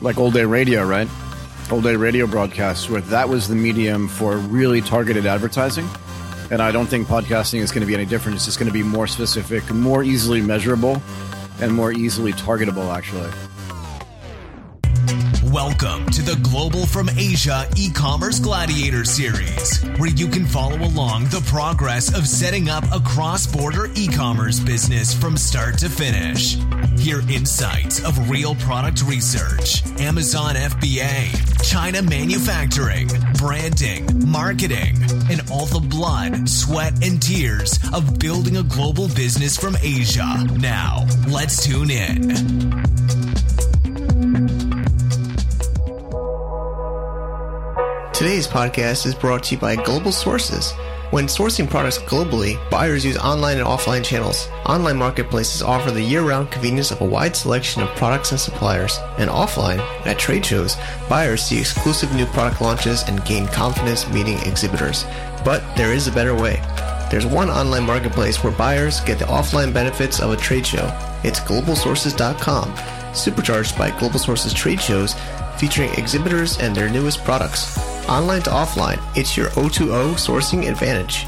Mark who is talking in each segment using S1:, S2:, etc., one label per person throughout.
S1: like old day radio, right? Old day radio broadcasts, where that was the medium for really targeted advertising. And I don't think podcasting is going to be any different. It's just going to be more specific, more easily measurable, and more easily targetable, actually.
S2: Welcome to the Global from Asia e commerce gladiator series, where you can follow along the progress of setting up a cross border e commerce business from start to finish. Hear insights of real product research, Amazon FBA, China manufacturing, branding, marketing, and all the blood, sweat, and tears of building a global business from Asia. Now, let's tune in.
S3: Today's podcast is brought to you by Global Sources. When sourcing products globally, buyers use online and offline channels. Online marketplaces offer the year round convenience of a wide selection of products and suppliers. And offline, at trade shows, buyers see exclusive new product launches and gain confidence meeting exhibitors. But there is a better way. There's one online marketplace where buyers get the offline benefits of a trade show. It's globalsources.com, supercharged by Global Sources trade shows featuring exhibitors and their newest products. Online to offline, it's your O2O sourcing advantage.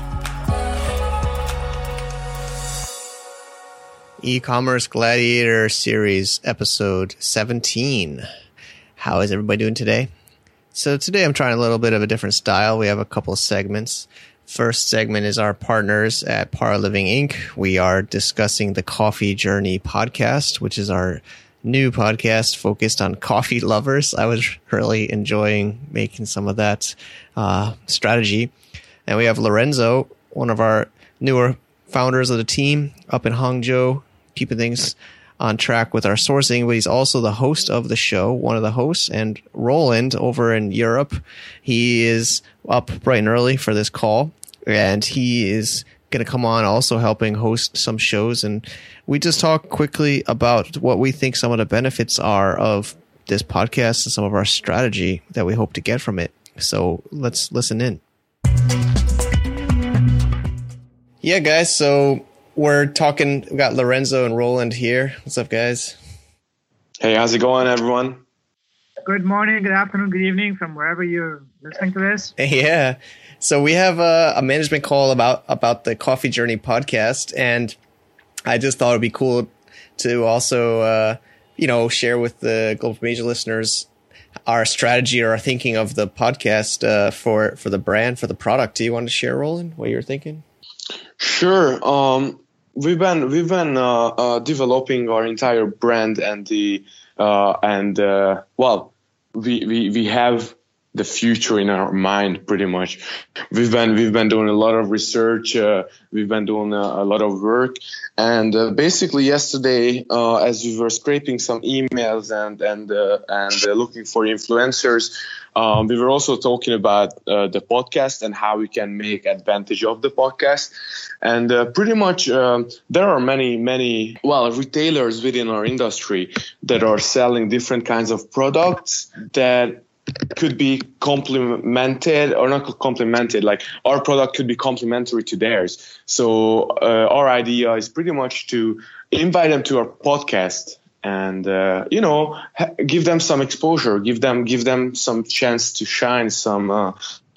S3: E-commerce Gladiator Series episode 17. How is everybody doing today? So today I'm trying a little bit of a different style. We have a couple of segments. First segment is our partners at Par Living Inc. We are discussing the Coffee Journey podcast, which is our new podcast focused on coffee lovers. I was really enjoying making some of that uh, strategy. And we have Lorenzo, one of our newer founders of the team up in Hangzhou, keeping things on track with our sourcing, but he's also the host of the show, one of the hosts, and Roland over in Europe. He is up bright and early for this call, and he is going to come on also helping host some shows. And we just talk quickly about what we think some of the benefits are of this podcast and some of our strategy that we hope to get from it. So let's listen in. Yeah, guys. So we're talking, we got Lorenzo and Roland here. What's up, guys?
S4: Hey, how's it going, everyone?
S5: Good morning, good afternoon, good evening from wherever you're listening to this.
S3: Yeah. So we have a, a, management call about about the Coffee Journey podcast, and I just thought it'd be cool to also, uh, you know, share with the Global Major listeners our strategy or our thinking of the podcast uh, for for the brand for the product. Do you want to share, Roland, what you're thinking?
S4: Sure. Um, we've been we've been uh, uh developing our entire brand and the uh, and uh, well, we, we we have the future in our mind pretty much. We've been we've been doing a lot of research uh, we've been doing a, a, lot of work. And uh, basically yesterday uh, as we were scraping some emails and and uh, and uh, looking for influencers um, we were also talking about uh, the podcast and how we can make advantage of the podcast. And pretty much um, there are many many well retailers within our industry that are selling different kinds of products that could be complemented or not complemented like our product could be complementary to theirs. So uh, our idea is pretty much to invite them to our podcast and uh, you know ha- give them some exposure give them give them some chance to shine some uh,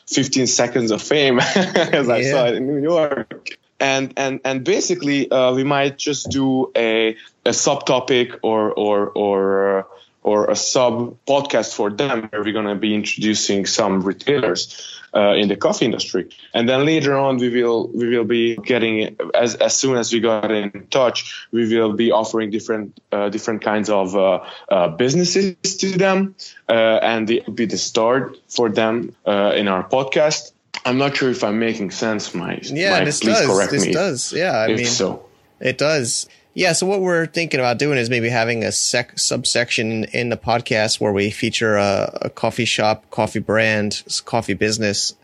S4: 15 seconds of fame as yeah. i saw it in new york and and and basically uh, we might just do a a subtopic or or or or a sub podcast for them where we're going to be introducing some retailers uh, in the coffee industry. And then later on we will we will be getting as as soon as we got in touch we will be offering different uh, different kinds of uh, uh businesses to them uh, and it will be the start for them uh, in our podcast. I'm not sure if i'm making sense mike
S3: yeah
S4: mike,
S3: this
S4: please
S3: does.
S4: correct
S3: this
S4: me
S3: does. Yeah i
S4: if
S3: mean
S4: so.
S3: it does yeah, so what we're thinking about doing is maybe having a sec- subsection in the podcast where we feature a, a, coffee shop, coffee brand, coffee business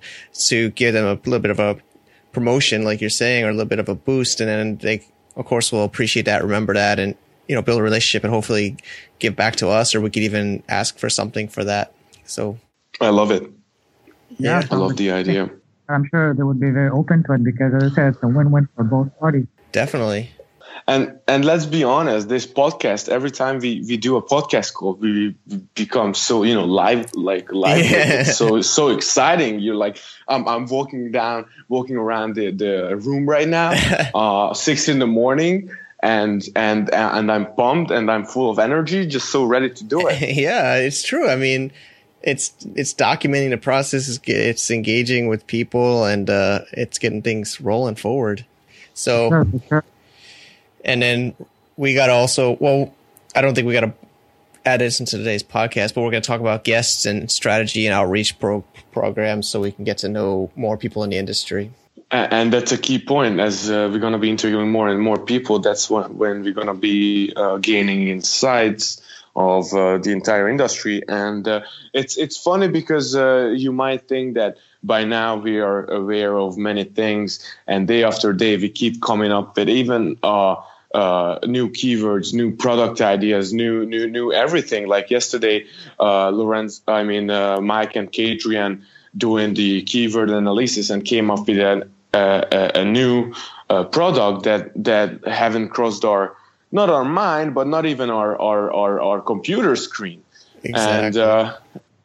S3: to give them a little bit of a promotion, like you're saying, or a little bit of a boost. And then they, of course, will appreciate that, remember that, and, you know, build a relationship and hopefully give back to us, or we could even ask for something for that. So
S4: I love it.
S5: Yeah.
S4: I love the idea.
S5: I'm sure they would be very open to it because, as I said, it's a win win for both parties.
S3: Definitely.
S4: And and let's be honest this podcast every time we we do a podcast call we become so you know live like live
S3: Yeah.
S4: it's so so exciting you're like i'm, I'm walking down walking around the, the room right now uh six in the morning and and and i'm pumped and i'm full of energy just so ready to do it
S3: yeah, it's true. I mean, it's it's documenting the process. It's, it's engaging with people, and uh, it's getting things rolling forward. So,
S5: Sure, sure.
S3: And then we got also. Well, I don't think we got to add this into today's podcast, but we're going to talk about guests and strategy and outreach pro- programs, so we can get to know more people in the industry.
S4: And that's a key point as uh, we're going to be interviewing more and more people that's when, we're going to be uh, gaining insights of uh, the entire industry and uh, it's it's funny because uh, you might think that by now we are aware of many things and day after day we keep coming up with even uh, new keywords, new product ideas, new new new everything. Like yesterday, uh, Lorenz, I mean uh, Mike and Kadrian doing the keyword analysis and came up with an, uh, a, a new uh, product that that haven't crossed our not our mind, but not even our our our, our computer screen. And
S3: Exactly.
S4: uh,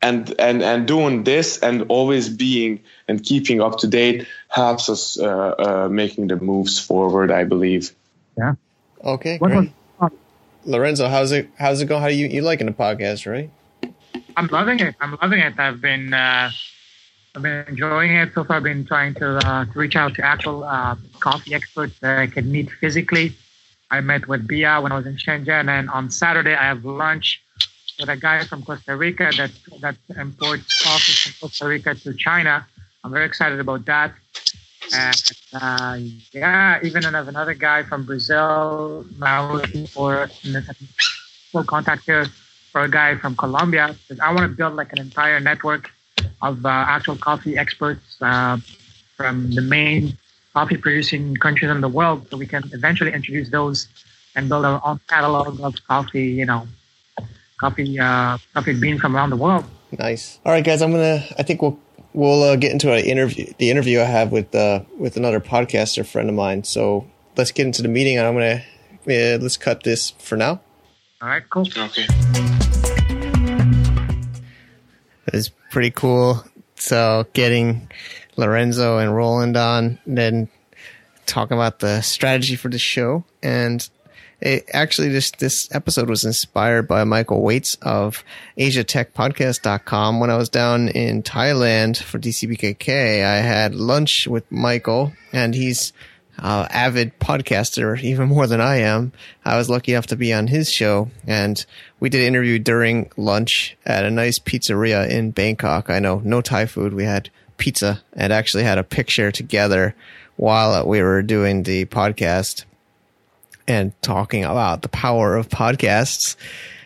S4: and and and doing this and always being and keeping up to date helps us uh, uh, making the moves forward. I believe.
S5: Yeah.
S3: Okay,
S5: What
S3: great.
S5: was,
S3: Lorenzo, how's it? How's it going? How you you liking the podcast, right?
S5: I'm loving it. I'm loving it. I've been uh, I've been enjoying it so far. I've been trying to, uh, to reach out to actual uh, coffee experts that I can meet physically. I met with Bia when I was in Shenzhen, and on Saturday I have lunch with a guy from Costa Rica that that imports coffee from Costa Rica to China. I'm very excited about that. And uh, yeah, even another guy from Brazil now looking for full contact here for a guy from Colombia. I want to build like an entire network of uh, actual coffee experts uh, from the main coffee producing countries in the world, so we can eventually introduce those and build our own catalog of coffee. You know, coffee uh, coffee beans from around the world.
S3: Nice. All right, guys. I'm gonna. I think we'll we'll uh, get into an interview. The interview I have with uh, with another podcaster friend of mine. So let's get into the meeting, and I'm gonna uh, let's cut this for now.
S5: All right, cool.
S4: Okay.
S3: It's pretty cool. So getting Lorenzo and Roland on, and then talking about the strategy for the show. And it, actually, this this episode was inspired by Michael Waitze of AsiaTechPodcast.com. When I was down in Thailand for DCBKK, I had lunch with Michael, and he's uh, avid podcaster, even more than I am. I was lucky enough to be on his show, and we did an interview during lunch at a nice pizzeria in Bangkok. I know no Thai food. We had pizza and actually had a picture together while we were doing the podcast and talking about the power of podcasts.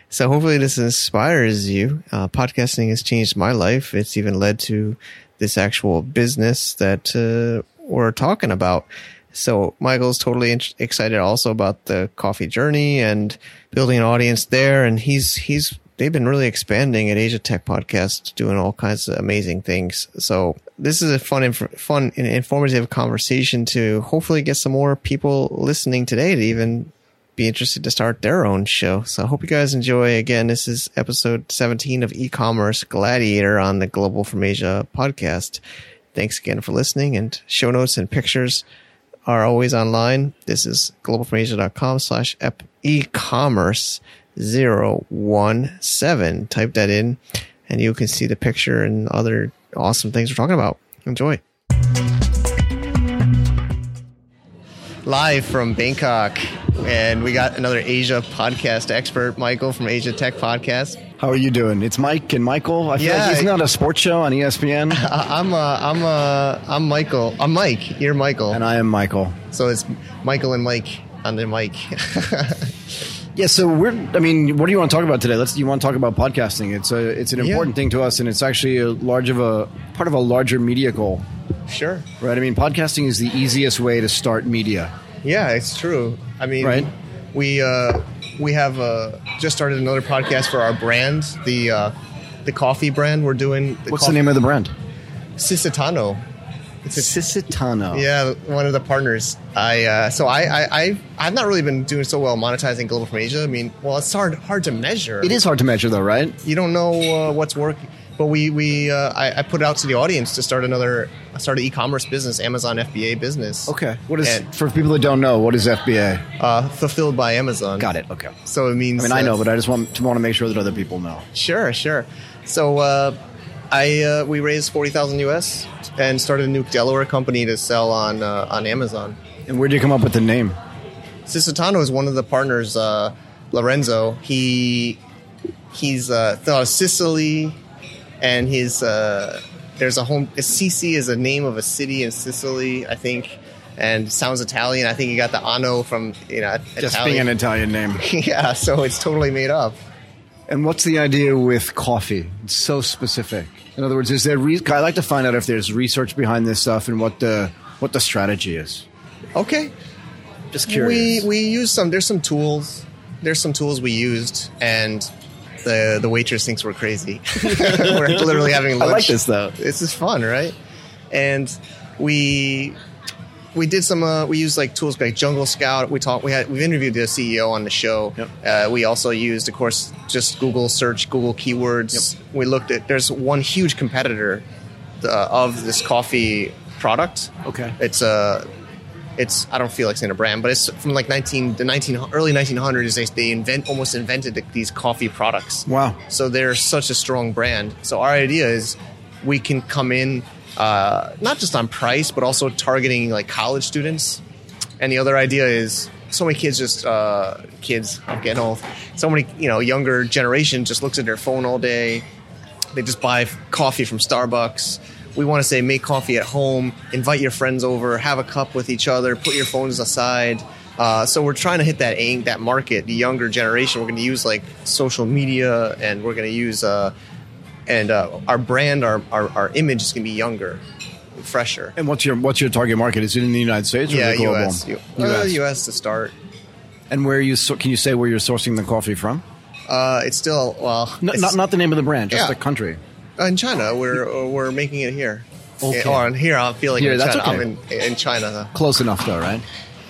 S3: So hopefully this inspires you. Uh, podcasting has changed my life. It's even led to this actual business that uh, we're talking about. So Michael's totally in- excited also about the coffee journey and building an audience there. And he's, he's, they've been really expanding at Asia Tech Podcast, doing all kinds of amazing things. So this is a fun, inf- fun and informative conversation to hopefully get some more people listening today to even be interested to start their own show. So I hope you guys enjoy. Again, this is episode 17 of e-commerce gladiator on the Global from Asia podcast. Thanks again for listening and show notes and pictures are always online. This is globalfromasia.com slash e-commerce 017. Type that in and you can see the picture and other awesome things we're talking about. Enjoy. Live from Bangkok. And we got another Asia podcast expert, Michael from Asia Tech Podcast.
S1: How are you doing? It's Mike and Michael. I feel
S3: Yeah.
S1: like he's not a sports show on ESPN.
S3: I'm uh, I'm uh, I'm Michael. I'm Mike. You're Michael.
S1: and I am Michael.
S3: So it's Michael and Mike on the mic.
S1: Yeah, so we're. I mean, what do you want to talk about today? Let's. You want to talk about podcasting? It's a. It's an
S3: Yeah.
S1: important thing to us, and it's actually a large of a part of a larger media goal,
S3: sure.
S1: right? I mean, podcasting is the easiest way to start media.
S3: Yeah, it's true. I mean,
S1: Right.
S3: we uh, we have uh, just started another podcast for our brand, the uh, the coffee brand. We're doing. The
S1: What's the name of the brand?
S3: Sisitano.
S1: Sisitano.
S3: Yeah, one of the partners. I uh, so I, I I I've not really been doing so well monetizing global from Asia. I mean, well, it's hard hard to measure.
S1: It is hard to measure, though, right?
S3: You don't know uh, what's working. But we we uh, I, I put it out to the audience to start another start an e-commerce business, Amazon FBA business.
S1: Okay. What is
S3: And-
S1: for people that don't know? What is FBA?
S3: Uh, fulfilled by Amazon.
S1: Got it. Okay.
S3: So it means.
S1: I mean, I
S3: uh,
S1: know, but I just want to want to make sure that other people know.
S3: Sure, sure. So uh, I uh, we raised forty thousand US and started a new Delaware company to sell on uh, on Amazon.
S1: And where did you come up with the name?
S3: Sisitano is one of the partners. Uh, Lorenzo. He he's uh, thought of Sicily, and his uh, there's a home. Assisi is a name of a city in Sicily, I think, and sounds Italian. I think he got the Ano from you know
S1: Just
S3: Italian.
S1: being an Italian name.
S3: yeah, so it's totally made up.
S1: And what's the idea with coffee? It's so specific. In other words, is there? Re- I like to find out if there's research behind this stuff and what the what the strategy is.
S3: Okay,
S1: Just curious.
S3: We we use some. There's some tools. There's some tools we used, and the the waitress thinks we're crazy. we're literally having
S1: I
S3: lunch.
S1: like this though.
S3: This is fun, right? And we we did some. Uh, we used like tools like Jungle Scout. We talked. We had we've interviewed the CEO on the show.
S1: Yep.
S3: Uh, we also used, of course, just Google search, Google keywords. We looked at. There's one huge competitor uh, of this coffee product.
S1: Okay.
S3: It's a. It's I don't feel like saying a brand, but it's from like 19 the 19 early 1900s. They they invent almost invented the, these coffee products.
S1: Wow.
S3: So they're such a strong brand. So our idea is we can come in uh, not just on price, but also targeting like college students. And the other idea is so many kids just uh, kids I'm getting old. So many you know younger generation just looks at their phone all day. They just buy coffee from Starbucks. We want to say make coffee at home, invite your friends over, have a cup with each other, put your phones aside. Uh, so we're trying to hit that aim, that market, the younger generation. We're going to use like social media, and we're going to use uh, and uh, our brand, our, our our image is going to be younger, fresher.
S1: And what's your what's your target market? Is it in the United States or
S3: Yeah,
S1: global?
S3: U.S. U- uh,
S1: US.
S3: U.S. to start.
S1: And where you so, can you say where you're sourcing the coffee from?
S3: Uh, it's still well,
S1: No,
S3: it's-
S1: not not the name of the brand, just
S3: Yeah.
S1: the country.
S3: Uh, in China. We're we're making it here.
S1: Okay.
S3: Or here, I feel like
S1: Here, that's
S3: China.
S1: okay.
S3: I'm in, in China. Though.
S1: Close enough, though, right?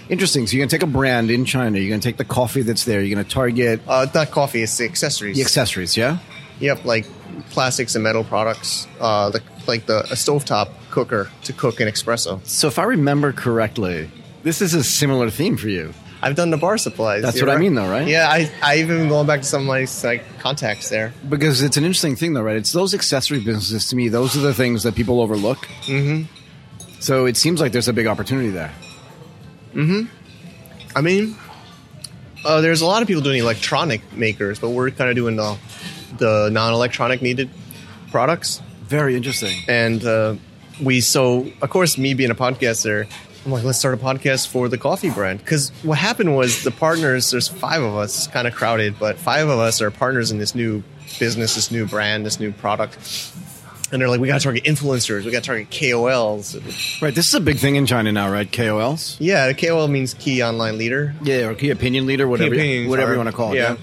S1: Interesting. So you're gonna take a brand in China. You're gonna take the coffee that's there. You're gonna target
S3: Uh, not coffee; it's the accessories.
S1: the accessories. Yeah.
S3: Yep, like plastics and metal products. Uh, the, like the a stovetop cooker to cook an espresso.
S1: So if I remember correctly, this is a similar theme for you.
S3: I've done the bar supplies.
S1: That's what I mean, though, right?
S3: Yeah, I I even going back to some of my like contacts there.
S1: Because it's an interesting thing, though, right? It's those accessory businesses to me. Those are the things that people overlook. Mm-hmm. So it seems like there's a big opportunity there. Hmm.
S3: I mean, uh, there's a lot of people doing electronic makers, but we're kind of doing the the non-electronic needed products.
S1: Very interesting.
S3: And uh, we so of course me being a podcaster, I'm like let's start a podcast for the coffee brand because what happened was the partners. There's five of us, kind of crowded, but five of us are partners in this new business, this new brand, this new product. And they're like, we got to target influencers, we got to target KOLs.
S1: Right. This is a big thing in China now, right? KOLs.
S3: Yeah, KOL means key online leader.
S1: Yeah, or key opinion leader, whatever,
S3: Key
S1: whatever
S3: are-
S1: you want to call it.
S3: Yeah.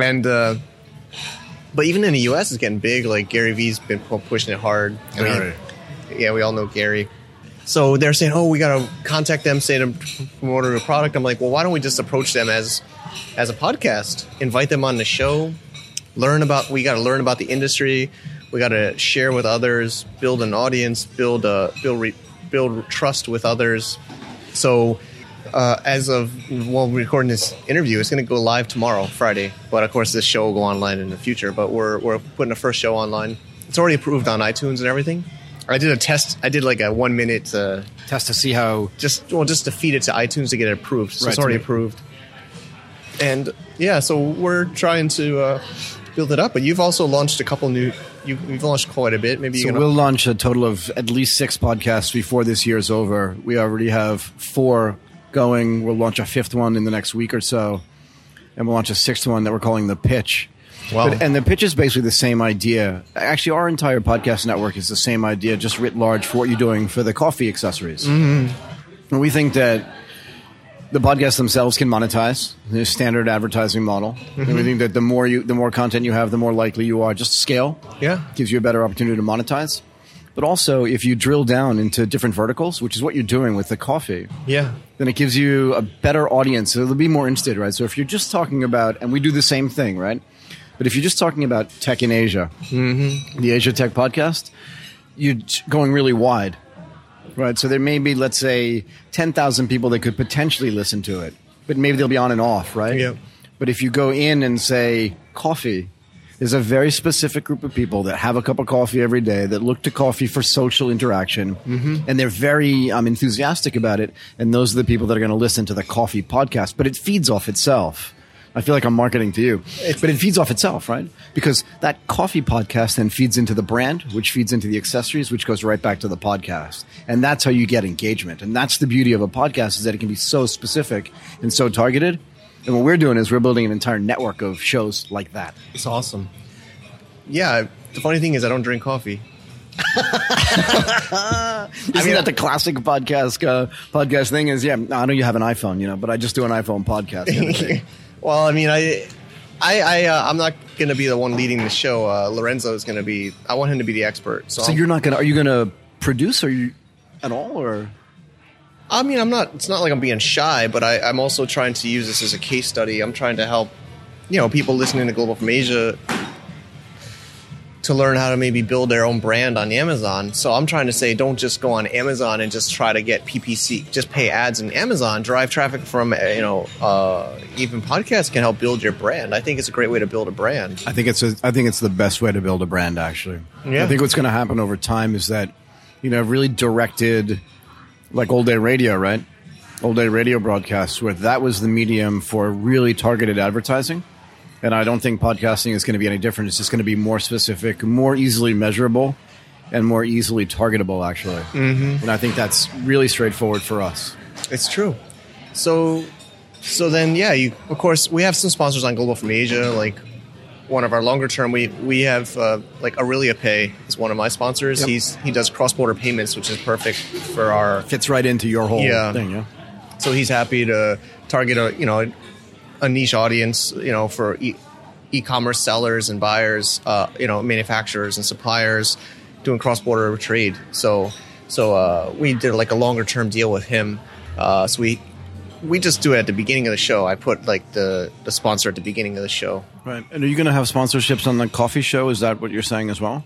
S3: And uh, but even in the U.S., it's getting big. Like Gary Vee's been pushing it hard. I mean,
S1: Right.
S3: yeah, we all know Gary. So they're saying, "Oh, we got to contact them, say to promote a product." I'm like, "Well, why don't we just approach them as as a podcast? Invite them on the show, learn about. We got to learn about the industry. We got to share with others, build an audience, build a build re, build trust with others. So, uh, as of while we're recording this interview, it's going to go live tomorrow, Friday. But of course, this show will go online in the future. But we're we're putting the first show online. It's already approved on iTunes and everything. I did a test. I did like a one minute, uh,
S1: Test to see how.
S3: just well, just to feed it to iTunes to get it approved. So
S1: Right,
S3: it's already
S1: make-
S3: approved. And yeah, so we're trying to uh, build it up. But you've also launched a couple new. You, you've launched quite a bit. Maybe
S1: So we'll launch a total of at least six podcasts before this year's over. We already have four going. We'll launch a fifth one in the next week or so, and we'll launch a sixth one that we're calling the Pitch.
S3: Wow.
S1: But- and the pitch is basically the same idea. Actually, our entire podcast network is the same idea, just writ large for what you're doing for the coffee accessories. Mm-hmm. And we think that the podcasts themselves can monetize the standard advertising model. And we mm-hmm. think that the more you, the more content you have, the more likely you are just to scale
S3: Yeah.
S1: gives you a better opportunity to monetize. But also, if you drill down into different verticals, which is what you're doing with the coffee,
S3: Yeah.
S1: then it gives you a better audience. So it'll be more interested, right? So if you're just talking about, and we do the same thing, right? But if you're just talking about tech in Asia, mm-hmm. the Asia Tech podcast, you're going really wide, right? So there may be, let's say, 10,000 people that could potentially listen to it, but maybe they'll be on and off, right?
S3: Yep.
S1: But if you go in and say coffee, there's a very specific group of people that have a cup of coffee every day that look to coffee for social interaction, and they're very um, enthusiastic about it. And those are the people that are going to listen to the coffee podcast. But it feeds off itself. I feel like I'm marketing to you, but it feeds off itself, right? Because that coffee podcast then feeds into the brand, which feeds into the accessories, which goes right back to the podcast, and that's how you get engagement. And that's the beauty of a podcast is that it can be so specific and so targeted. And what we're doing is we're building an entire network of shows like that.
S3: It's awesome. Yeah. The funny thing is, I don't drink coffee.
S1: Isn't that the classic podcast uh, podcast thing? Is yeah, I know you have an iPhone, you know, but I just do an iPhone podcast. kind of thing.
S3: well, I mean, I, I, I uh, I'm not going to be the one leading the show. Uh, Lorenzo is going to be. I want him to be the expert. So,
S1: so
S3: I'm-
S1: you're not gonna? Are you gonna produce? Are you at all? Or
S3: I mean, I'm not. It's not like I'm being shy, but I, I'm also trying to use this as a case study. I'm trying to help, you know, people listening to Global from Asia to learn how to maybe build their own brand on Amazon. So I'm trying to say, don't just go on Amazon and just try to get PPC, just pay ads in Amazon. Drive traffic from, uh, you know, uh, even podcasts can help build your brand. I think it's a great way to build a brand.
S1: I think it's a, I think it's the best way to build a brand. Actually,
S3: Yeah.
S1: I think what's going to happen over time is that you know really directed, like old day radio, right? Old day radio broadcasts, where that was the medium for really targeted advertising. And I don't think podcasting is going to be any different. It's just going to be more specific, more easily measurable, and more easily targetable. Actually, mm-hmm. and I think that's really straightforward for us.
S3: It's true. So, so then, yeah, you of course we have some sponsors on Global from Asia. Like one of our longer term, we we have uh, like Aurelia Pay is one of my sponsors.
S1: Yep.
S3: He's he does cross border payments, which is perfect for our.
S1: Fits right into your whole
S3: Yeah.
S1: thing. Yeah.
S3: So he's happy to target a you know a niche audience, you know, for e- e-commerce sellers and buyers, uh, you know, manufacturers and suppliers doing cross-border trade. So, so uh, we did like a longer-term deal with him. Uh, so we we just do it at the beginning of the show. I put like the the sponsor at the beginning of the show.
S1: Right. And are you going to have sponsorships on the coffee show? Is that what you're saying as well?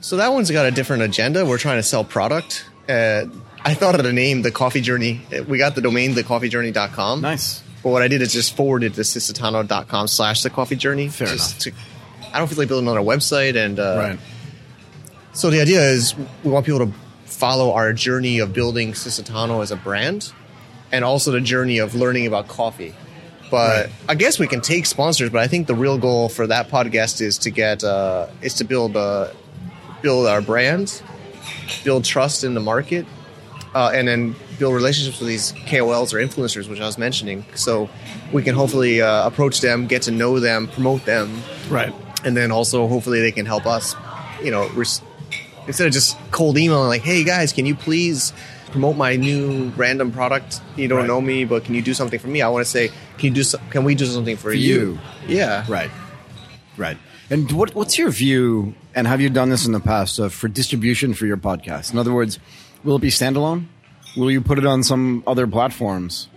S3: So that one's got a different agenda. We're trying to sell product. Uh, I thought of the name, the Coffee Journey. We got the domain, thecoffeejourney.com.
S1: Nice.
S3: But what I did is just forwarded to sisitano.com slash the coffee journey.
S1: Fair
S3: just To, I don't feel like building another website. And uh,
S1: right.
S3: so the idea is we want people to follow our journey of building Sisitano as a brand and also the journey of learning about coffee. But I guess we can take sponsors, but I think the real goal for that podcast is to get uh, is to build uh, build our brand, build trust in the market, uh, and then build relationships with these KOLs or influencers, which I was mentioning. So we can hopefully uh, approach them, get to know them, promote them,
S1: Right.
S3: and then also hopefully they can help us. You know, res- instead of just cold emailing like, "Hey guys, can you please promote my new random product? You don't
S1: Right.
S3: know me, but can you do something for me?" I want to say, "Can you do? So- can we do something for,
S1: you.
S3: Yeah,
S1: Right. Right. And what, what's your view, and have you done this in the past, uh, for distribution for your podcast? In other words, will it be standalone? Will you put it on some other platforms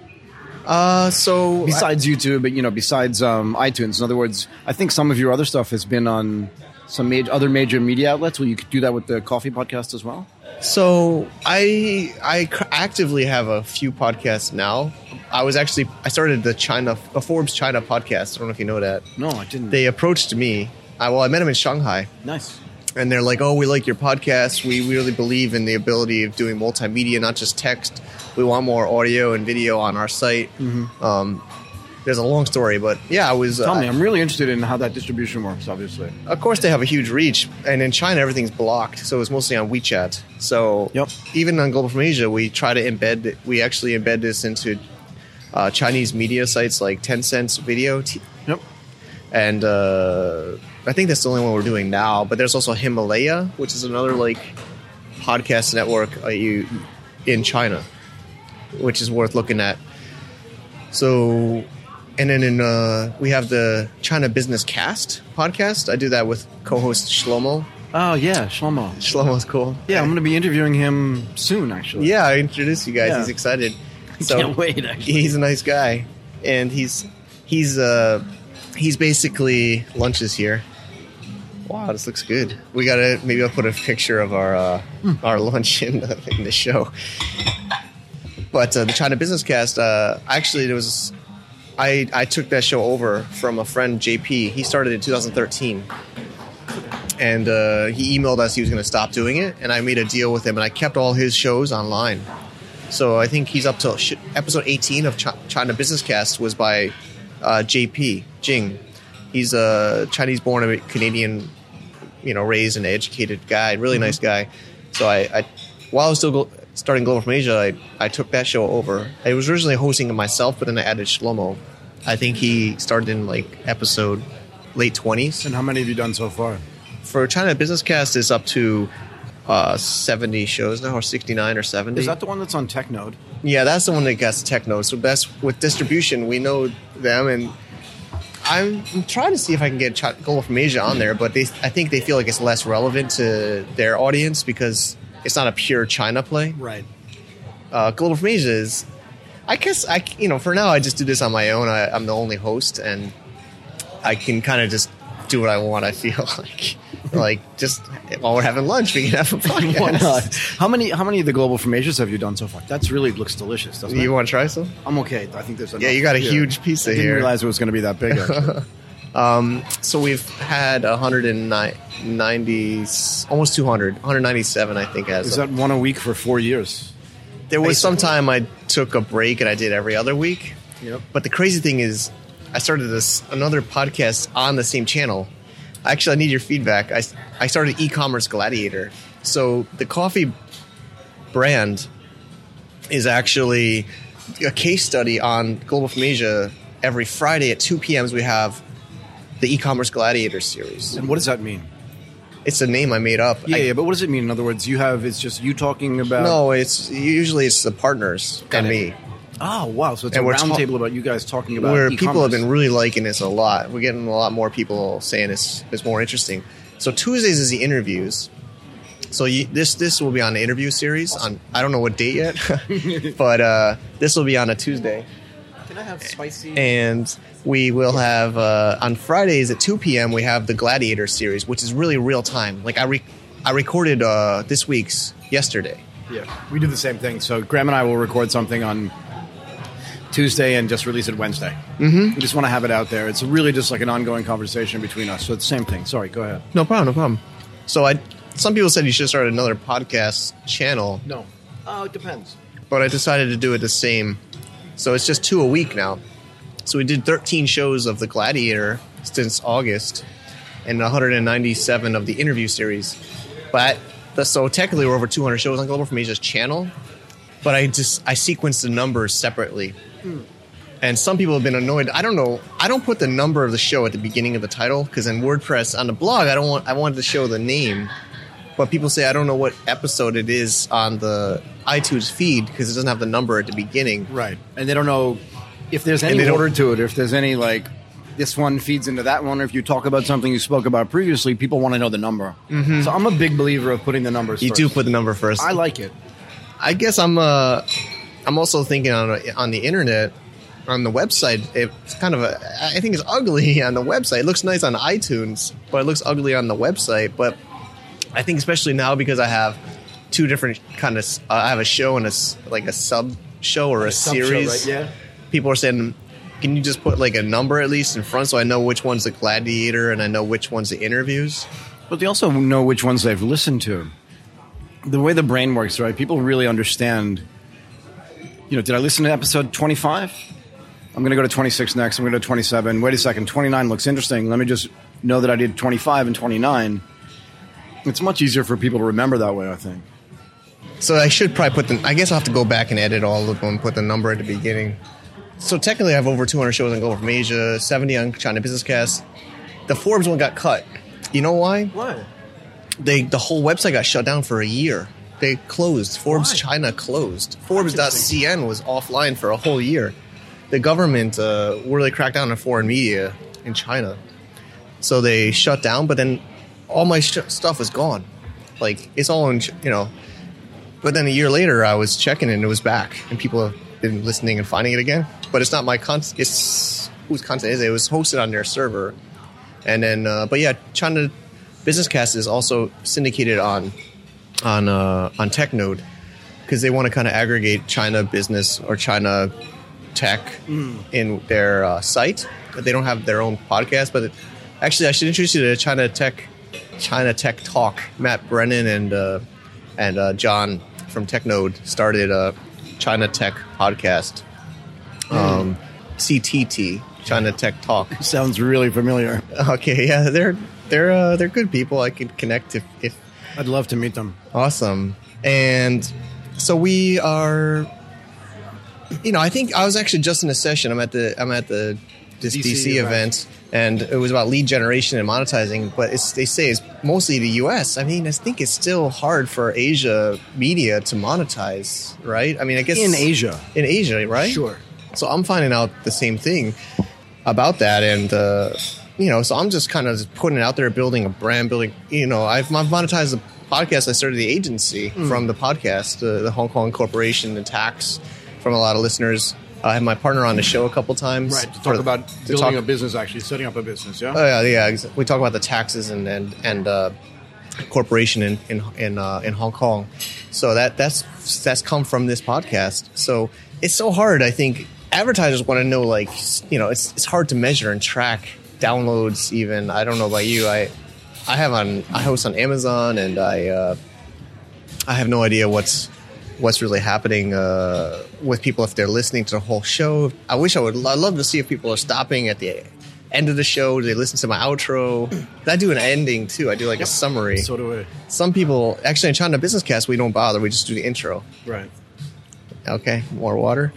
S3: Uh, so
S1: besides YouTube? But you know, besides um, iTunes. In other words, I think some of your other stuff has been on some major, other major media outlets. Will you do that with the Coffee Podcast as well?
S3: So I I actively have a few podcasts now. I was actually I started the China a Forbes China podcast. I don't know if you know that.
S1: No, I didn't.
S3: They approached me. I, well, I met them in Shanghai,
S1: nice.
S3: and they're like, "Oh, we like your podcast. We really believe in the ability of doing multimedia, not just text. We want more audio and video on our site." Um, there's a long story, but yeah, I was.
S1: Tell
S3: uh,
S1: me, I'm really interested in how that distribution works. Obviously.
S3: Of course, they have a huge reach, and in China, everything's blocked, so it's mostly on WeChat. So
S1: Yep.
S3: even on Global from Asia, we try to embed. We actually embed this into uh, Chinese media sites like Tencent's Video, T-
S1: Yep.
S3: and uh, I think that's the only one we're doing now. But there's also Himalaya, which is another like podcast network uh, you in China, which is worth looking at. So, and then in uh, we have the China Business Cast podcast. I do that with co-host Shlomo,
S1: Oh yeah, Shlomo.
S3: Shlomo's cool.
S1: Yeah, I'm going to be interviewing him soon. Actually.
S3: Yeah, I introduced you guys.
S1: Yeah.
S3: He's excited.
S1: Can't wait, actually.
S3: He's a nice guy, and he's he's uh he's basically lunches here. Wow, this looks good. We gotta maybe I'll put a picture of our uh, our lunch in the, in the show. But uh, the China Business Cast, uh, actually, there was I I took that show over from a friend JP. He started in 2013 and uh, he emailed us he was going to stop doing it and i made a deal with him and i kept all his shows online. So i think he's up to sh- episode 18 of Ch- china business cast was by uh, jp jing. He's a chinese born canadian you know raised and educated guy really nice guy. So I, I while i was still go- starting global from asia I, I took that show over i was originally hosting it myself but then i added shlomo i think he started in like episode late 20s
S1: And how many have you done so far?
S3: for China Business Cast is up to uh, 70 shows now, or 69 or 70.
S1: Is that the one that's on TechNode?
S3: yeah, that's the one that gets techno. So that's with distribution, we know them, and I'm, I'm trying to see if I can get Global from Asia on there, but they, I think they feel like it's less relevant to their audience because it's not a pure China play.
S1: Right.
S3: Uh, Global from Asia is, I guess, I you know, for now I just do this on my own. I, I'm the only host, and I can kind of just do what I want. I feel like, like just while we're having lunch, we can have a podcast.
S1: Why not? How many how many of the global from formations have you done so far? That's really looks delicious, doesn't
S3: You
S1: it?
S3: want to try some?
S1: I'm okay. I think there's enough
S3: Yeah, you got a
S1: here.
S3: huge piece
S1: I
S3: of
S1: didn't
S3: here.
S1: realize it was going to be that big. Actually.
S3: So we've had 190, almost 200, 197, I think. As
S1: Is that one a week for four years?
S3: there was some time I took a break and I did every other week.
S1: Yep.
S3: But the crazy thing is, I started this another podcast on the same channel. Actually, I need your feedback. I, I started e-commerce gladiator. So the coffee brand is actually a case study on Global from Asia. Every Friday at 2 p.m. we have the e-commerce gladiator series.
S1: And what does that mean?
S3: It's a name I made up.
S1: Yeah,
S3: I-
S1: yeah, but what does it mean? In other words, you have it's just you talking about.
S3: No, it's usually it's the partners
S1: Got
S3: and
S1: it.
S3: me.
S1: Oh wow! So it's
S3: And
S1: a
S3: we're ta-
S1: roundtable about you guys talking about
S3: where people have been really liking this a lot. We're getting a lot more people saying it's it's more interesting. So Tuesdays is the interviews. So you, this this will be on the interview series on I don't know what date yet, but uh, this will be on a Tuesday,
S1: I have spicy?
S3: and we will have uh, on Fridays at two p.m. We have the Gladiator series, which is really real time. Like I re- I recorded uh, this week's yesterday.
S1: Yeah, we do the same thing. So Graham and I will record something on Tuesday and just release it Wednesday. Mm-hmm. We just want to have it out there. It's really just like an ongoing conversation between us. So it's the same thing. Sorry, go ahead.
S3: No problem, no problem. So I some people said you should start another podcast channel.
S1: No. Oh, it depends.
S3: but I decided to do it the same. So it's just two a week now. So we did 13 shows of the Gladiator since August, and 197 of the interview series. But the, so technically, we're over 200 shows on Global from Asia's channel. But I just I sequenced the numbers separately, hmm. and some people have been annoyed. I don't know. I don't put the number of the show at the beginning of the title because in WordPress on the blog, I don't want I wanted to show the name but people say I don't know what episode it is on the iTunes feed because it doesn't have the number at the beginning.
S1: Right. And they don't know if there's any order to it, or if there's any like this one feeds into that one, or if you talk about something you spoke about previously, people want to know the number. Mm-hmm. So I'm a big believer of putting the numbers.
S3: You
S1: first.
S3: do put the number first.
S1: I like it.
S3: I guess I'm uh, I'm also thinking on on the internet on the website. It's kind of a I think it's ugly on the website. It looks nice on iTunes, but it looks ugly on the website. But I think especially now because I have two different kind of uh, I have a show and a s- like a sub show or a,
S1: Sub-show,
S3: series.
S1: right? Yeah.
S3: people are saying, can you just put like a number at least in front so I know which one's the gladiator and I know which one's the interviews?
S1: But they also know which ones they've listened to. The way the brain works, right? People really understand. You know, did I listen to episode 25? I'm going to go to 26 next. I'm going to go to 27. Wait a second. 29 looks interesting. Let me just know that I did 25 and 29. It's much easier for people to remember that way, I think.
S3: So I should probably put the. I guess I'll have to go back and edit all of them, put the number at the beginning. So technically, I have over 200 shows on Global from Asia, 70 on China Business Cast. The Forbes one got cut. You know why?
S1: Why?
S3: They the whole website got shut down for a year. They closed. Forbes
S1: Why?
S3: China closed. Forbes.cn was offline for a whole year. The government uh, really cracked down on foreign media in China, so they shut down. But then all my sh- stuff is gone. Like it's all in, you know. But then a year later, I was checking and it was back, and people have been listening and finding it again. But it's not my content. It's whose content is it? It was hosted on their server, and then. Uh, but yeah, China Business Cast is also syndicated on on uh, on TechNode because they want to kind of aggregate China business or China tech in their uh, site. But they don't have their own podcast. But it, actually, I should introduce you to China Tech China Tech Talk. Matt Brennan and uh, and uh, John from TechNode started a China Tech podcast. Um, CTT China Tech Talk.
S1: Sounds really familiar.
S3: Okay, yeah, they're they're uh, they're good people. I could connect if, if
S1: I'd love to meet them.
S3: Awesome. And so we are you know, I think I was actually just in a session. I'm at the I'm at the this
S1: DC
S3: DC,
S1: event.
S3: and it was about lead generation and monetizing, but it's, they say it's mostly the US. I mean, I think it's still hard for Asia media to monetize, right? I mean, I guess
S1: In Asia.
S3: in Asia, right?
S1: Sure.
S3: So I'm finding out the same thing about that, and uh, you know, so I'm just kind of putting it out there, building a brand, building. You know, I've I've monetized the podcast. I started the agency from the podcast, uh, the Hong Kong Corporation and tax from a lot of listeners. I had my partner on the show a couple times.
S1: Right. To talk about
S3: to
S1: building
S3: talk-
S1: a business, actually setting up a business. Yeah.
S3: Oh yeah, yeah. We talk about the taxes and and and uh, corporation in in in, uh, in Hong Kong. So that that's that's come from this podcast. So it's so hard. I think advertisers want to know, like you know, it's it's hard to measure and track downloads. Even I don't know about you. I I have on I host on Amazon and I uh, I have no idea what's what's really happening uh, with people if they're listening to the whole show. I wish I would. I love to see if people are stopping at the end of the show. Do they listen to my outro? I do an ending too. I do like a summary.
S1: so do I.
S3: Some people actually in China Business Cast we don't bother. We just do the intro.
S1: Right.
S3: Okay, more water.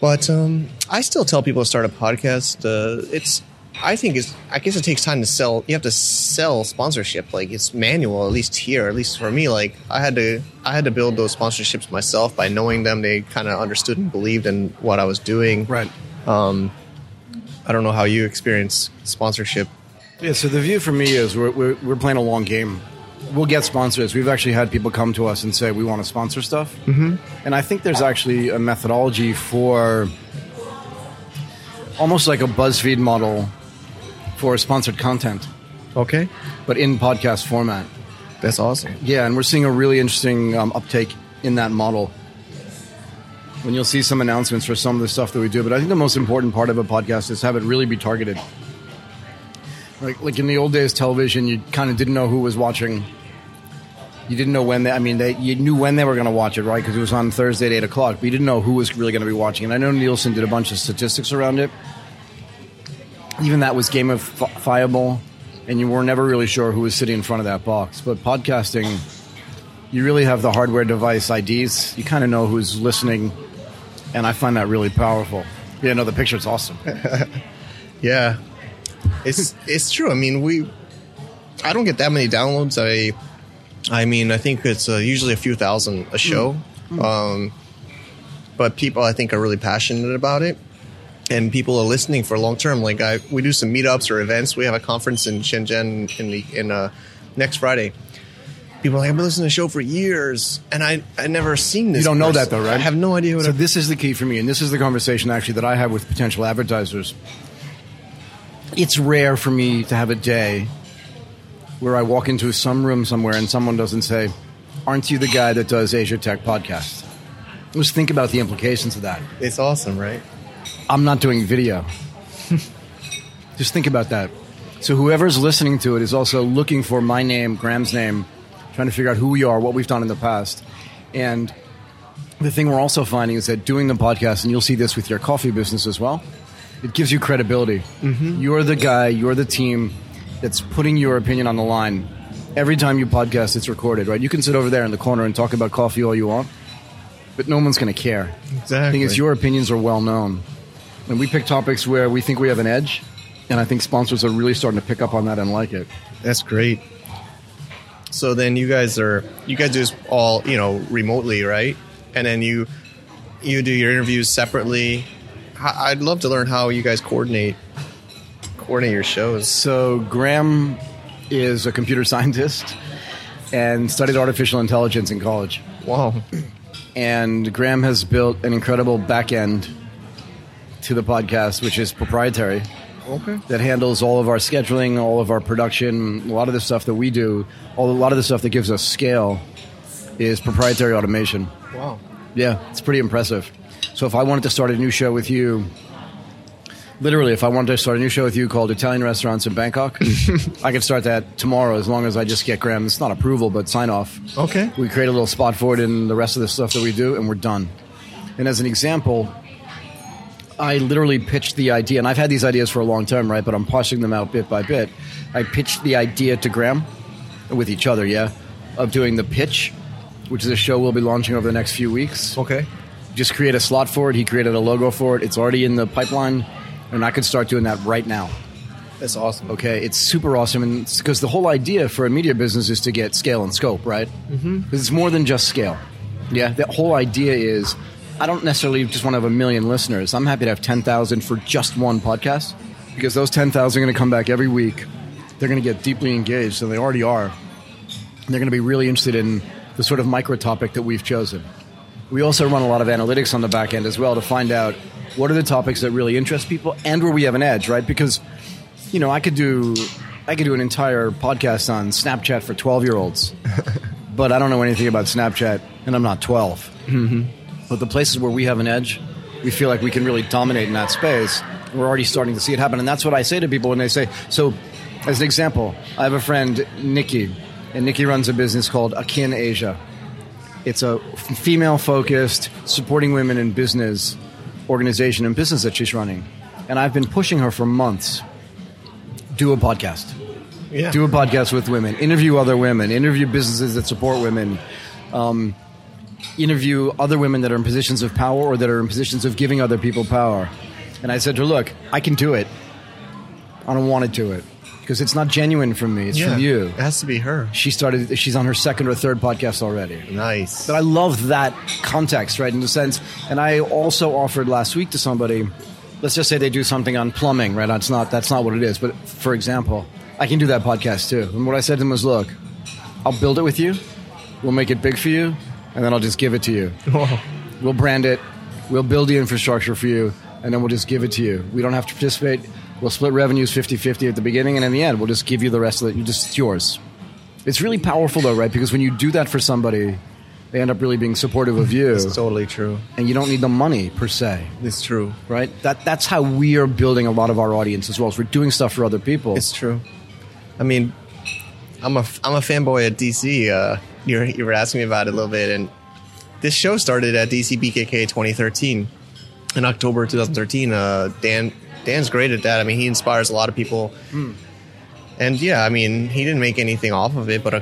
S3: But um, I still tell people to start a podcast. Uh, it's I think it's I guess it takes time to sell. You have to sell sponsorship. Like it's manual, at least here, at least for me. Like I had to I had to build those sponsorships myself by knowing them. They kind of understood and believed in what I was doing.
S1: Right.
S3: I don't know how you experience sponsorship.
S1: Yeah, so the view for me is we're, we're, we're playing a long game. We'll get sponsors. We've actually had people come to us and say we want to sponsor stuff. Mm-hmm. And I think there's actually a methodology for almost like a BuzzFeed model for sponsored content,
S3: Okay,
S1: but in podcast format.
S3: that's awesome.
S1: Yeah, and we're seeing a really interesting um, uptake in that model. When you'll see some announcements for some of the stuff that we do, but I think the most important part of a podcast is have it really be targeted. Like, like in the old days, television, you kind of didn't know who was watching. You didn't know when they. I mean, they you knew when they were going to watch it, right? Because it was on Thursday at eight o'clock. But you didn't know who was really going to be watching. And I know Nielsen did a bunch of statistics around it. Even that was gamifiable, and you were never really sure who was sitting in front of that box. But podcasting, you really have the hardware device IDs. You kind of know who's listening, and I find that really powerful. Yeah, no, the picture's awesome.
S3: Yeah, it's it's true. I mean, we I don't get that many downloads. I I mean, I think it's uh, usually a few thousand a show. Um, but people, I think, are really passionate about it, and people are listening for long term. Like I, we do some meetups or events. We have a conference in Shenzhen in the in uh, next Friday. People are like I've been listening to the show for years, and I I never seen this.
S1: You don't know that though, right?
S3: I have no idea what.
S1: So
S3: I,
S1: this is the key for me, and this is the conversation actually that I have with potential advertisers. It's rare for me to have a day where I walk into some room somewhere and someone doesn't say, "Aren't you the guy that does Asia Tech podcast?" Let's think about the implications of that.
S3: it's awesome, right?
S1: I'm not doing video. Just think about that. So whoever's listening to it is also looking for my name, Graham's name, trying to figure out who we are, what we've done in the past. And the thing we're also finding is that doing the podcast, and you'll see this with your coffee business as well, it gives you credibility. Mm-hmm. You're the guy, you're the team that's putting your opinion on the line. Every time you podcast, it's recorded, right? You can sit over there in the corner and talk about coffee all you want, but no one's going to care.
S3: Exactly.
S1: The thing is, your opinions are well known. And we pick topics where we think we have an edge, and I think sponsors are really starting to pick up on that and like it.
S3: That's great. So then you guys are you guys do this all you know remotely, right? And then you you do your interviews separately. I'd love to learn how you guys coordinate coordinate your shows.
S1: So Graham is a computer scientist and studied artificial intelligence in college.
S3: Wow.
S1: And Graham has built an incredible back end to the podcast, which is proprietary.
S3: Okay.
S1: That handles all of our scheduling, all of our production, a lot of the stuff that we do, all, a lot of the stuff that gives us scale is proprietary automation.
S3: Wow.
S1: Yeah, it's pretty impressive. So if I wanted to start a new show with you, literally, if I wanted to start a new show with you called Italian Restaurants in Bangkok, I could start that tomorrow as long as I just get Graham's not approval but sign off.
S3: Okay.
S1: We create a little spot for it in the rest of the stuff that we do, and we're done. And as an example, I literally pitched the idea, and I've had these ideas for a long time, right? But I'm parsing them out bit by bit. I pitched the idea to Graham, with each other, yeah, of doing the pitch, which is a show we'll be launching over the next few weeks.
S3: Okay.
S1: Just create a slot for it. He created a logo for it. It's already in the pipeline, and I could start doing that right now.
S3: That's awesome.
S1: Okay, it's super awesome, and because the whole idea for a media business is to get scale and scope, right? Mm-hmm. It's more than just scale. Yeah, the whole idea is I don't necessarily just want to have a million listeners. I'm happy to have ten thousand for just one podcast because those ten thousand are going to come back every week. They're going to get deeply engaged, and they already are. They're going to be really interested in the sort of micro topic that we've chosen. We also run a lot of analytics on the back end as well to find out what are the topics that really interest people and where we have an edge, right? Because you know, I could do I could do an entire podcast on Snapchat for 12-year-olds. but I don't know anything about Snapchat and I'm not 12. Mm-hmm. But the places where we have an edge, we feel like we can really dominate in that space. We're already starting to see it happen and that's what I say to people when they say, so as an example, I have a friend Nikki and Nikki runs a business called Akin Asia. It's a female focused, supporting women in business organization and business that she's running. And I've been pushing her for months. Do a podcast.
S3: Yeah.
S1: Do a podcast with women. Interview other women. Interview businesses that support women. Um, interview other women that are in positions of power or that are in positions of giving other people power. And I said to her, Look, I can do it. I don't want to do it because it's not genuine from me. It's
S3: yeah.
S1: from you.
S3: It has to be her.
S1: She started. She's on her second or third podcast already.
S3: Nice.
S1: But I love that context, right? In the sense, and I also offered last week to somebody. Let's just say they do something on plumbing, right? That's not that's not what it is. But for example, I can do that podcast too. And what I said to them was, look, I'll build it with you. We'll make it big for you, and then I'll just give it to you. We'll brand it. We'll build the infrastructure for you, and then we'll just give it to you. We don't have to participate. We'll split revenues 50-50 at the beginning, and in the end, we'll just give you the rest of it. You just it's yours. It's really powerful though, right? Because when you do that for somebody, they end up really being supportive of you,
S3: It's totally true.
S1: and you don't need the money per se,
S3: It's true.
S1: right? That that's how we are building a lot of our audience as well. As we're doing stuff for other people.
S3: It's true. I mean, I'm a I'm a fanboy at DC. Uh, you were, you were asking me about it a little bit, and this show started at DC BKK 2013 in October 2013. Uh, Dan Dan's great at that. I mean, he inspires a lot of people. And yeah, I mean, he didn't make anything off of it, but uh,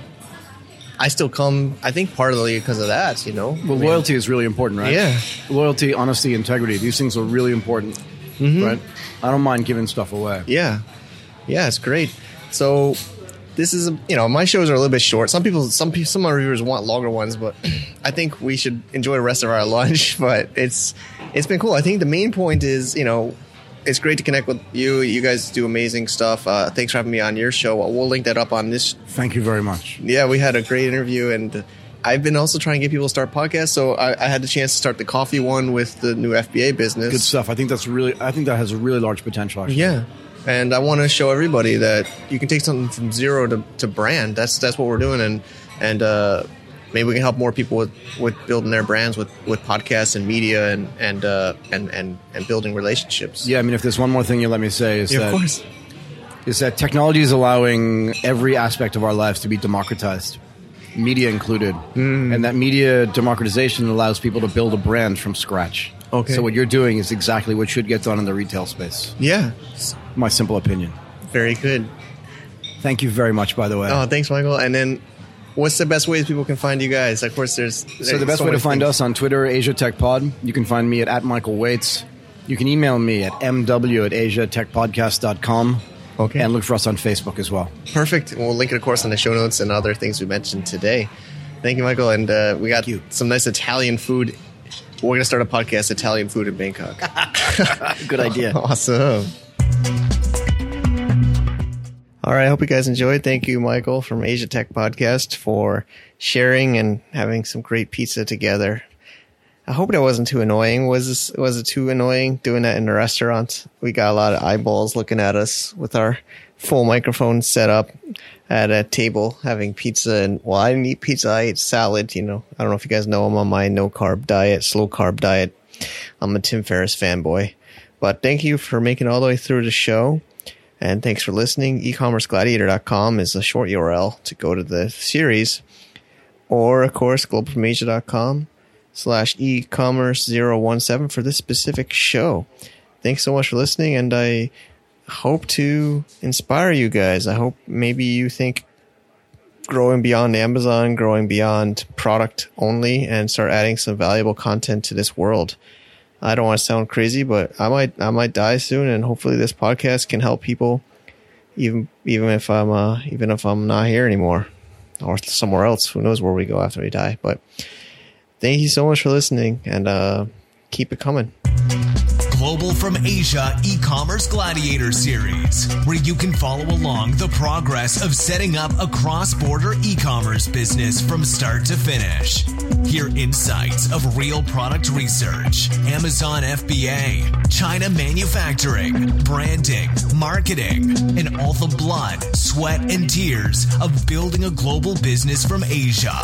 S3: I still come. I think partly because of that. You know,
S1: well,
S3: I mean,
S1: loyalty is really important, right?
S3: Yeah.
S1: Loyalty, honesty, integrity. These things are really important, right? I don't mind giving stuff away.
S3: Yeah, yeah, it's great. So this is you know my shows are a little bit short. Some people, some people, some of our reviewers want longer ones, but I think we should enjoy the rest of our lunch. But it's it's been cool. I think the main point is you know it's great to connect with you. You guys do amazing stuff. Uh, thanks for having me on your show. We'll link that up on this.
S1: Thank you very much.
S3: Yeah, we had a great interview and. I've been also trying to get people to start podcasts, so I, I had the chance to start the coffee one with the new FBA business.
S1: Good stuff. I think that's really. I think that has a really large potential. Actually.
S3: Yeah. And I want to show everybody that you can take something from zero to, to brand. That's that's what we're doing, and and uh, maybe we can help more people with, with building their brands with, with podcasts and media and and uh, and and and building relationships.
S1: Yeah, I mean, if there's one more thing you let me say is
S3: Yeah,
S1: that
S3: of course.
S1: is that technology is allowing every aspect of our lives to be democratized, media included,
S3: Hmm.
S1: and that media democratization allows people to build a brand from scratch.
S3: Okay.
S1: So what you're doing is exactly what should get done in the retail space.
S3: Yeah.
S1: My simple opinion.
S3: Very good.
S1: Thank you very much, by the way.
S3: Oh, thanks, Michael. And then, what's the best ways people can find you guys? Of course, there's
S1: So the best way to find us on Twitter, Asia Tech Pod. You can find me at, at Michael Waitze. You can email me at mw at asiatechpodcast.com.
S3: Okay.
S1: And look for us on Facebook as well.
S3: Perfect. We'll link it, of course, in the show notes and other things we mentioned today. Thank you, Michael. And uh, we got some nice Italian food. We're going to start a podcast, Italian Food in Bangkok.
S1: Good idea.
S3: awesome. All right. I hope you guys enjoyed. Thank you, Michael from Asia Tech Podcast for sharing and having some great pizza together. I hope that wasn't too annoying. Was this, was it too annoying doing that in the restaurant? We got a lot of eyeballs looking at us with our full microphone set up at a table having pizza. And well, I didn't eat pizza. I ate salad. You know, I don't know if you guys know I'm on my no carb diet, slow carb diet. I'm a Tim Ferriss fanboy. But thank you for making all the way through the show. And thanks for listening. ecommercegladiator.com is a short URL to go to the series. Or, of course, globalfromasia.com slash e-commerce 017 for this specific show. Thanks so much for listening, and I hope to inspire you guys. I hope maybe you think growing beyond Amazon, growing beyond product only, and start adding some valuable content to this world. I don't want to sound crazy, but I might I might die soon, and hopefully this podcast can help people, even even if I'm uh, even if I'm not here anymore, or somewhere else. Who knows where we go after we die? But thank you so much for listening, and uh, keep it coming.
S2: Global from Asia e-commerce gladiator series, where you can follow along the progress of setting up a cross-border e-commerce business from start to finish. Hear insights of real product research, Amazon FBA, China manufacturing, branding, marketing, and all the blood, sweat, and tears of building a global business from Asia.